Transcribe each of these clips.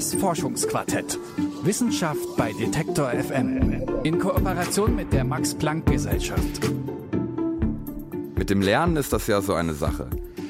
Das Forschungsquartett. Wissenschaft bei Detektor FM. In Kooperation mit der Max-Planck-Gesellschaft. Mit dem Lernen ist das ja so eine Sache.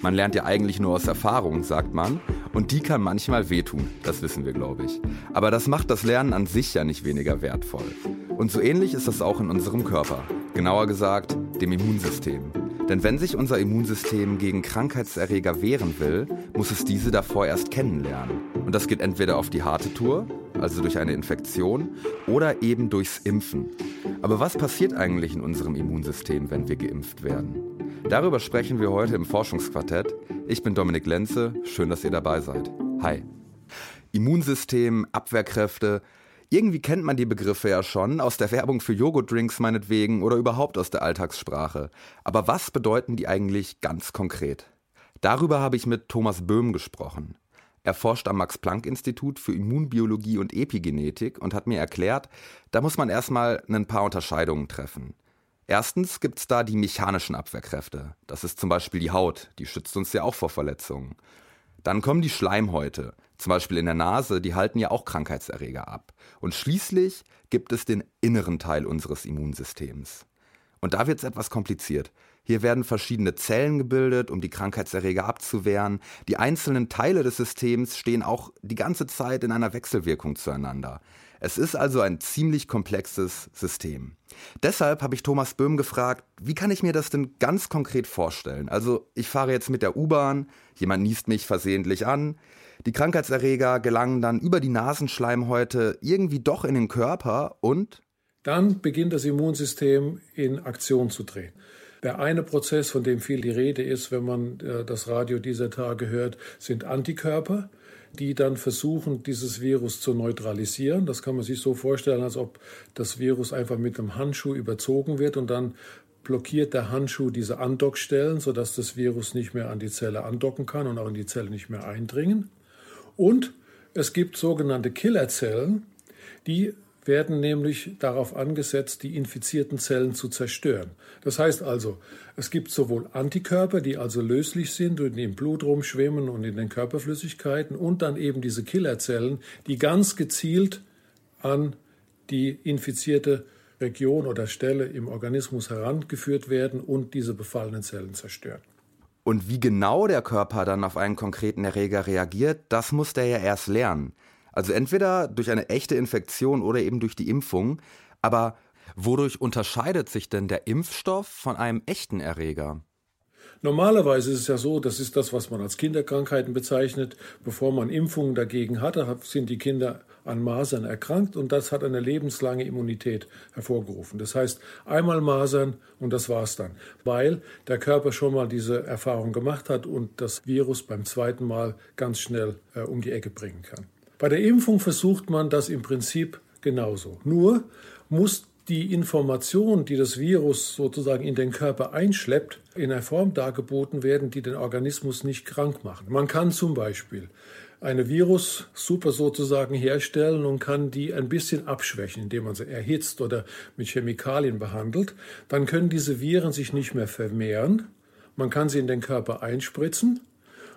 Man lernt ja eigentlich nur aus Erfahrung, sagt man. Und die kann manchmal wehtun, das wissen wir, glaube ich. Aber das macht das Lernen an sich ja nicht weniger wertvoll. Und so ähnlich ist das auch in unserem Körper. Genauer gesagt, dem Immunsystem. Denn wenn sich unser Immunsystem gegen Krankheitserreger wehren will, muss es diese davor erst kennenlernen. Und das geht entweder auf die harte Tour, also durch eine Infektion, oder eben durchs Impfen. Aber was passiert eigentlich in unserem Immunsystem, wenn wir geimpft werden? Darüber sprechen wir heute im Forschungsquartett. Ich bin Dominik Lenze, schön, dass ihr dabei seid. Hi. Immunsystem, Abwehrkräfte, irgendwie kennt man die Begriffe ja schon, aus der Werbung für Joghurtdrinks meinetwegen oder überhaupt aus der Alltagssprache. Aber was bedeuten die eigentlich ganz konkret? Darüber habe ich mit Thomas Böhm gesprochen. Er forscht am Max-Planck-Institut für Immunbiologie und Epigenetik und hat mir erklärt, da muss man erstmal ein paar Unterscheidungen treffen. Erstens gibt es da die mechanischen Abwehrkräfte. Das ist zum Beispiel die Haut, die schützt uns ja auch vor Verletzungen. Dann kommen die Schleimhäute, zum Beispiel in der Nase, die halten ja auch Krankheitserreger ab. Und schließlich gibt es den inneren Teil unseres Immunsystems. Und da wird es etwas kompliziert. Hier werden verschiedene Zellen gebildet, um die Krankheitserreger abzuwehren. Die einzelnen Teile des Systems stehen auch die ganze Zeit in einer Wechselwirkung zueinander. Es ist also ein ziemlich komplexes System. Deshalb habe ich Thomas Böhm gefragt, wie kann ich mir das denn ganz konkret vorstellen? Also ich fahre jetzt mit der U-Bahn, jemand niest mich versehentlich an, die Krankheitserreger gelangen dann über die Nasenschleimhäute irgendwie doch in den Körper und dann beginnt das Immunsystem in Aktion zu drehen. Der eine Prozess, von dem viel die Rede ist, wenn man äh, das Radio dieser Tage hört, sind Antikörper die dann versuchen, dieses Virus zu neutralisieren. Das kann man sich so vorstellen, als ob das Virus einfach mit einem Handschuh überzogen wird und dann blockiert der Handschuh diese Andockstellen, sodass das Virus nicht mehr an die Zelle andocken kann und auch in die Zelle nicht mehr eindringen. Und es gibt sogenannte Killerzellen, die werden nämlich darauf angesetzt, die infizierten Zellen zu zerstören. Das heißt also, es gibt sowohl Antikörper, die also löslich sind und im Blut rumschwimmen und in den Körperflüssigkeiten, und dann eben diese Killerzellen, die ganz gezielt an die infizierte Region oder Stelle im Organismus herangeführt werden und diese befallenen Zellen zerstören. Und wie genau der Körper dann auf einen konkreten Erreger reagiert, das muss der ja erst lernen. Also entweder durch eine echte Infektion oder eben durch die Impfung. Aber wodurch unterscheidet sich denn der Impfstoff von einem echten Erreger? Normalerweise ist es ja so, das ist das, was man als Kinderkrankheiten bezeichnet. Bevor man Impfungen dagegen hatte, sind die Kinder an Masern erkrankt und das hat eine lebenslange Immunität hervorgerufen. Das heißt, einmal Masern und das war's dann, weil der Körper schon mal diese Erfahrung gemacht hat und das Virus beim zweiten Mal ganz schnell äh, um die Ecke bringen kann. Bei der Impfung versucht man das im Prinzip genauso. Nur muss die Information, die das Virus sozusagen in den Körper einschleppt, in einer Form dargeboten werden, die den Organismus nicht krank macht. Man kann zum Beispiel eine Virussuppe sozusagen herstellen und kann die ein bisschen abschwächen, indem man sie erhitzt oder mit Chemikalien behandelt. Dann können diese Viren sich nicht mehr vermehren. Man kann sie in den Körper einspritzen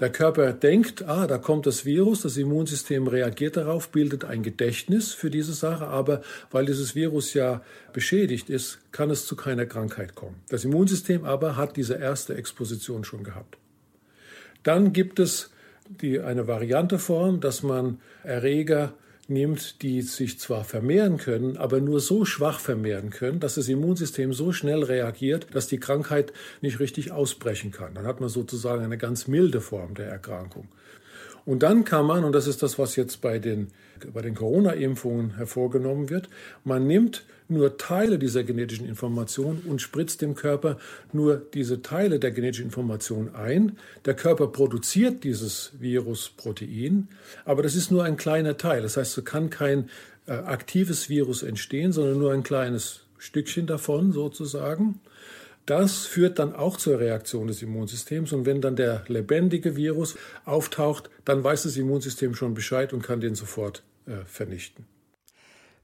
der Körper denkt, ah, da kommt das Virus, das Immunsystem reagiert darauf, bildet ein Gedächtnis für diese Sache, aber weil dieses Virus ja beschädigt ist, kann es zu keiner Krankheit kommen. Das Immunsystem aber hat diese erste Exposition schon gehabt. Dann gibt es die, eine Varianteform, dass man Erreger nimmt, die sich zwar vermehren können, aber nur so schwach vermehren können, dass das Immunsystem so schnell reagiert, dass die Krankheit nicht richtig ausbrechen kann. Dann hat man sozusagen eine ganz milde Form der Erkrankung. Und dann kann man, und das ist das, was jetzt bei den, bei den Corona-Impfungen hervorgenommen wird, man nimmt nur Teile dieser genetischen Information und spritzt dem Körper nur diese Teile der genetischen Information ein. Der Körper produziert dieses Virusprotein, aber das ist nur ein kleiner Teil. Das heißt, es kann kein äh, aktives Virus entstehen, sondern nur ein kleines Stückchen davon sozusagen. Das führt dann auch zur Reaktion des Immunsystems und wenn dann der lebendige Virus auftaucht, dann weiß das Immunsystem schon Bescheid und kann den sofort äh, vernichten.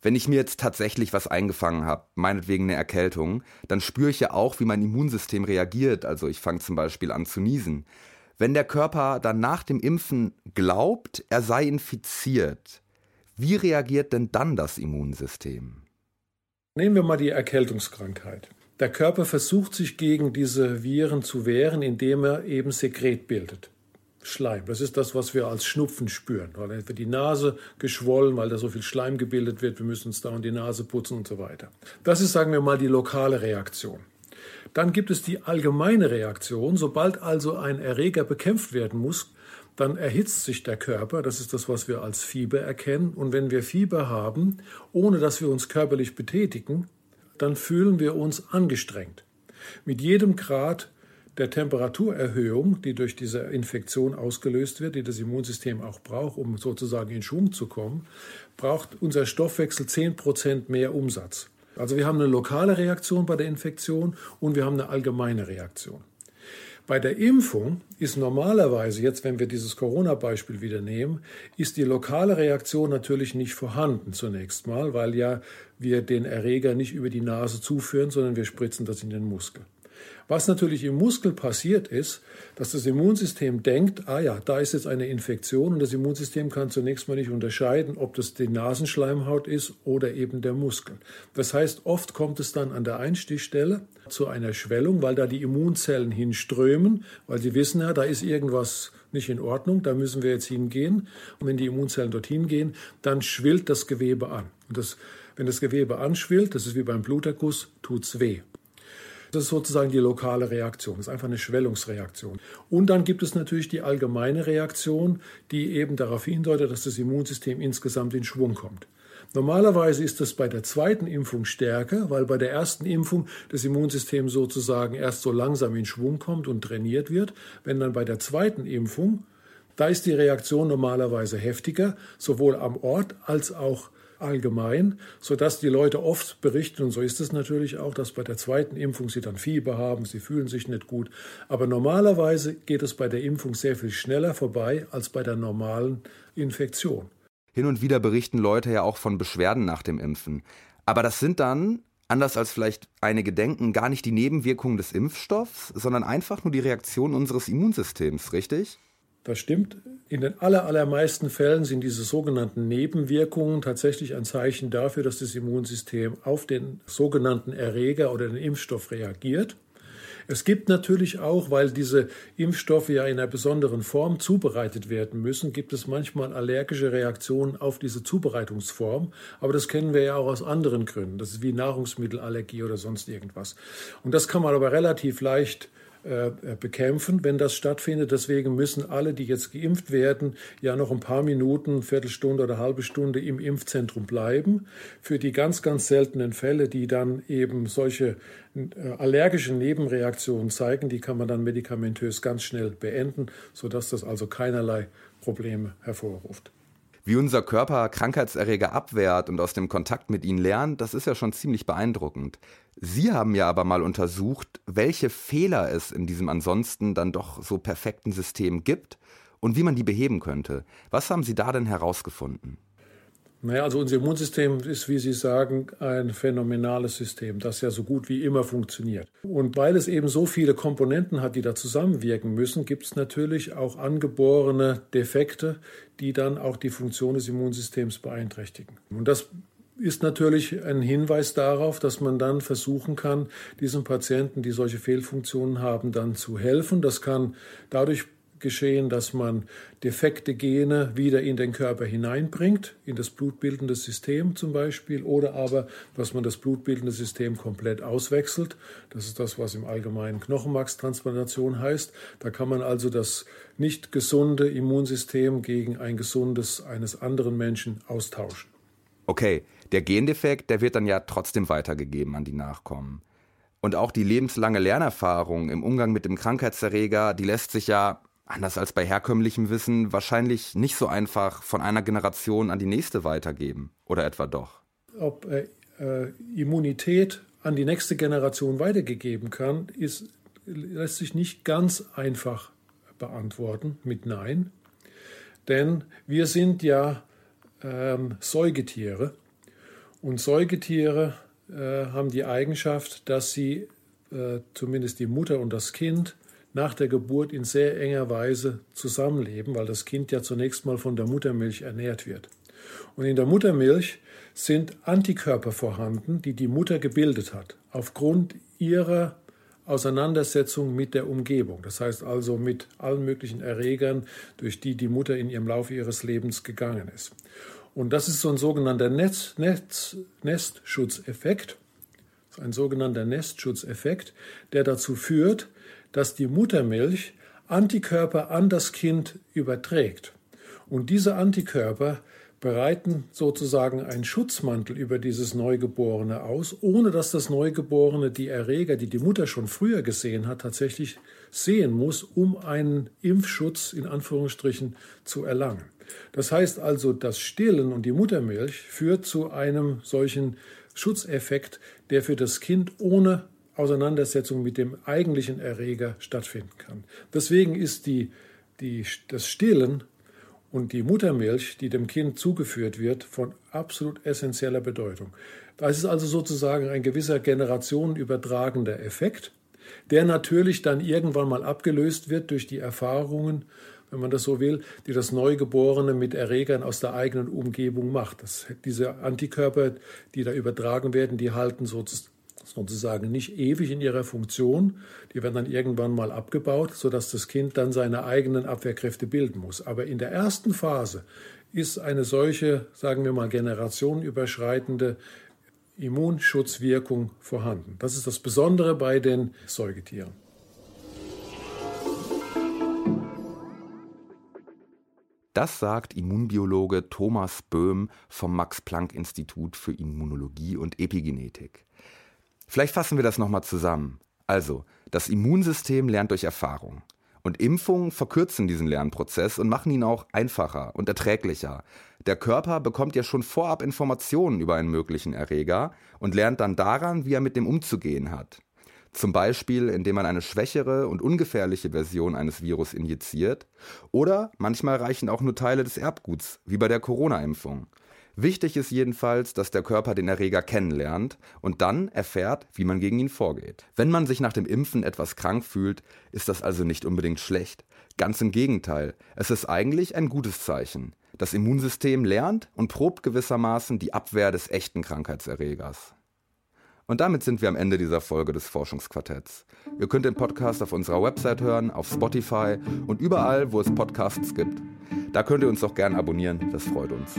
Wenn ich mir jetzt tatsächlich was eingefangen habe, meinetwegen eine Erkältung, dann spüre ich ja auch, wie mein Immunsystem reagiert. Also ich fange zum Beispiel an zu niesen. Wenn der Körper dann nach dem Impfen glaubt, er sei infiziert, wie reagiert denn dann das Immunsystem? Nehmen wir mal die Erkältungskrankheit. Der Körper versucht sich gegen diese Viren zu wehren, indem er eben Sekret bildet. Schleim. Das ist das, was wir als Schnupfen spüren. Weil dann wird die Nase geschwollen, weil da so viel Schleim gebildet wird. Wir müssen uns da und die Nase putzen und so weiter. Das ist, sagen wir mal, die lokale Reaktion. Dann gibt es die allgemeine Reaktion. Sobald also ein Erreger bekämpft werden muss, dann erhitzt sich der Körper. Das ist das, was wir als Fieber erkennen. Und wenn wir Fieber haben, ohne dass wir uns körperlich betätigen, dann fühlen wir uns angestrengt. Mit jedem Grad der Temperaturerhöhung, die durch diese Infektion ausgelöst wird, die das Immunsystem auch braucht, um sozusagen in Schwung zu kommen, braucht unser Stoffwechsel 10% mehr Umsatz. Also wir haben eine lokale Reaktion bei der Infektion und wir haben eine allgemeine Reaktion. Bei der Impfung ist normalerweise, jetzt wenn wir dieses Corona-Beispiel wieder nehmen, ist die lokale Reaktion natürlich nicht vorhanden zunächst mal, weil ja wir den Erreger nicht über die Nase zuführen, sondern wir spritzen das in den Muskel. Was natürlich im Muskel passiert ist, dass das Immunsystem denkt, ah ja, da ist jetzt eine Infektion und das Immunsystem kann zunächst mal nicht unterscheiden, ob das die Nasenschleimhaut ist oder eben der Muskel. Das heißt, oft kommt es dann an der Einstichstelle zu einer Schwellung, weil da die Immunzellen hinströmen, weil sie wissen ja, da ist irgendwas nicht in Ordnung, da müssen wir jetzt hingehen. Und wenn die Immunzellen dorthin gehen, dann schwillt das Gewebe an. Und das, wenn das Gewebe anschwillt, das ist wie beim Bluterguss, tut's weh. Das ist sozusagen die lokale Reaktion. Das ist einfach eine Schwellungsreaktion. Und dann gibt es natürlich die allgemeine Reaktion, die eben darauf hindeutet, dass das Immunsystem insgesamt in Schwung kommt. Normalerweise ist das bei der zweiten Impfung stärker, weil bei der ersten Impfung das Immunsystem sozusagen erst so langsam in Schwung kommt und trainiert wird. Wenn dann bei der zweiten Impfung, da ist die Reaktion normalerweise heftiger, sowohl am Ort als auch allgemein, sodass die Leute oft berichten, und so ist es natürlich auch, dass bei der zweiten Impfung sie dann Fieber haben, sie fühlen sich nicht gut. Aber normalerweise geht es bei der Impfung sehr viel schneller vorbei als bei der normalen Infektion. Hin und wieder berichten Leute ja auch von Beschwerden nach dem Impfen. Aber das sind dann, anders als vielleicht einige denken, gar nicht die Nebenwirkungen des Impfstoffs, sondern einfach nur die Reaktion unseres Immunsystems, richtig? Das stimmt. In den allermeisten Fällen sind diese sogenannten Nebenwirkungen tatsächlich ein Zeichen dafür, dass das Immunsystem auf den sogenannten Erreger oder den Impfstoff reagiert. Es gibt natürlich auch, weil diese Impfstoffe ja in einer besonderen Form zubereitet werden müssen, gibt es manchmal allergische Reaktionen auf diese Zubereitungsform. Aber das kennen wir ja auch aus anderen Gründen. Das ist wie Nahrungsmittelallergie oder sonst irgendwas. Und das kann man aber relativ leicht bekämpfen, wenn das stattfindet. Deswegen müssen alle, die jetzt geimpft werden, ja noch ein paar Minuten, Viertelstunde oder halbe Stunde im Impfzentrum bleiben. Für die ganz, ganz seltenen Fälle, die dann eben solche äh, allergischen Nebenreaktionen zeigen, die kann man dann medikamentös ganz schnell beenden, sodass das also keinerlei Probleme hervorruft. Wie unser Körper Krankheitserreger abwehrt und aus dem Kontakt mit ihnen lernt, das ist ja schon ziemlich beeindruckend. Sie haben ja aber mal untersucht, welche Fehler es in diesem ansonsten dann doch so perfekten System gibt und wie man die beheben könnte. Was haben Sie da denn herausgefunden? Naja, also unser Immunsystem ist, wie Sie sagen, ein phänomenales System, das ja so gut wie immer funktioniert. Und weil es eben so viele Komponenten hat, die da zusammenwirken müssen, gibt es natürlich auch angeborene Defekte, die dann auch die Funktion des Immunsystems beeinträchtigen. Und das ist natürlich ein Hinweis darauf, dass man dann versuchen kann, diesen Patienten, die solche Fehlfunktionen haben, dann zu helfen. Das kann dadurch geschehen, dass man defekte Gene wieder in den Körper hineinbringt, in das blutbildende System zum Beispiel, oder aber, dass man das blutbildende System komplett auswechselt. Das ist das, was im Allgemeinen Knochenmarkstransplantation heißt. Da kann man also das nicht gesunde Immunsystem gegen ein gesundes eines anderen Menschen austauschen. Okay, der Gendefekt, der wird dann ja trotzdem weitergegeben an die Nachkommen. Und auch die lebenslange Lernerfahrung im Umgang mit dem Krankheitserreger, die lässt sich ja anders als bei herkömmlichem Wissen, wahrscheinlich nicht so einfach von einer Generation an die nächste weitergeben. Oder etwa doch? Ob äh, äh, Immunität an die nächste Generation weitergegeben kann, ist, lässt sich nicht ganz einfach beantworten mit Nein. Denn wir sind ja ähm, Säugetiere und Säugetiere äh, haben die Eigenschaft, dass sie äh, zumindest die Mutter und das Kind nach der Geburt in sehr enger Weise zusammenleben, weil das Kind ja zunächst mal von der Muttermilch ernährt wird. Und in der Muttermilch sind Antikörper vorhanden, die die Mutter gebildet hat, aufgrund ihrer Auseinandersetzung mit der Umgebung. Das heißt also mit allen möglichen Erregern, durch die die Mutter in ihrem Laufe ihres Lebens gegangen ist. Und das ist so ein sogenannter Netz, Netz, Nestschutzeffekt, ein sogenannter Nestschutzeffekt, der dazu führt, dass die Muttermilch Antikörper an das Kind überträgt. Und diese Antikörper bereiten sozusagen einen Schutzmantel über dieses Neugeborene aus, ohne dass das Neugeborene die Erreger, die die Mutter schon früher gesehen hat, tatsächlich sehen muss, um einen Impfschutz in Anführungsstrichen zu erlangen. Das heißt also, das Stillen und die Muttermilch führt zu einem solchen Schutzeffekt, der für das Kind ohne Auseinandersetzung mit dem eigentlichen Erreger stattfinden kann. Deswegen ist die, die, das Stillen und die Muttermilch, die dem Kind zugeführt wird, von absolut essentieller Bedeutung. Das ist also sozusagen ein gewisser generationenübertragender Effekt, der natürlich dann irgendwann mal abgelöst wird durch die Erfahrungen, wenn man das so will, die das Neugeborene mit Erregern aus der eigenen Umgebung macht. Das, diese Antikörper, die da übertragen werden, die halten sozusagen sozusagen nicht ewig in ihrer Funktion. Die werden dann irgendwann mal abgebaut, sodass das Kind dann seine eigenen Abwehrkräfte bilden muss. Aber in der ersten Phase ist eine solche, sagen wir mal, generationenüberschreitende Immunschutzwirkung vorhanden. Das ist das Besondere bei den Säugetieren. Das sagt Immunbiologe Thomas Böhm vom Max Planck Institut für Immunologie und Epigenetik. Vielleicht fassen wir das nochmal zusammen. Also, das Immunsystem lernt durch Erfahrung. Und Impfungen verkürzen diesen Lernprozess und machen ihn auch einfacher und erträglicher. Der Körper bekommt ja schon vorab Informationen über einen möglichen Erreger und lernt dann daran, wie er mit dem umzugehen hat. Zum Beispiel, indem man eine schwächere und ungefährliche Version eines Virus injiziert. Oder manchmal reichen auch nur Teile des Erbguts, wie bei der Corona-Impfung. Wichtig ist jedenfalls, dass der Körper den Erreger kennenlernt und dann erfährt, wie man gegen ihn vorgeht. Wenn man sich nach dem Impfen etwas krank fühlt, ist das also nicht unbedingt schlecht. Ganz im Gegenteil, es ist eigentlich ein gutes Zeichen. Das Immunsystem lernt und probt gewissermaßen die Abwehr des echten Krankheitserregers. Und damit sind wir am Ende dieser Folge des Forschungsquartetts. Ihr könnt den Podcast auf unserer Website hören, auf Spotify und überall, wo es Podcasts gibt. Da könnt ihr uns auch gern abonnieren, das freut uns.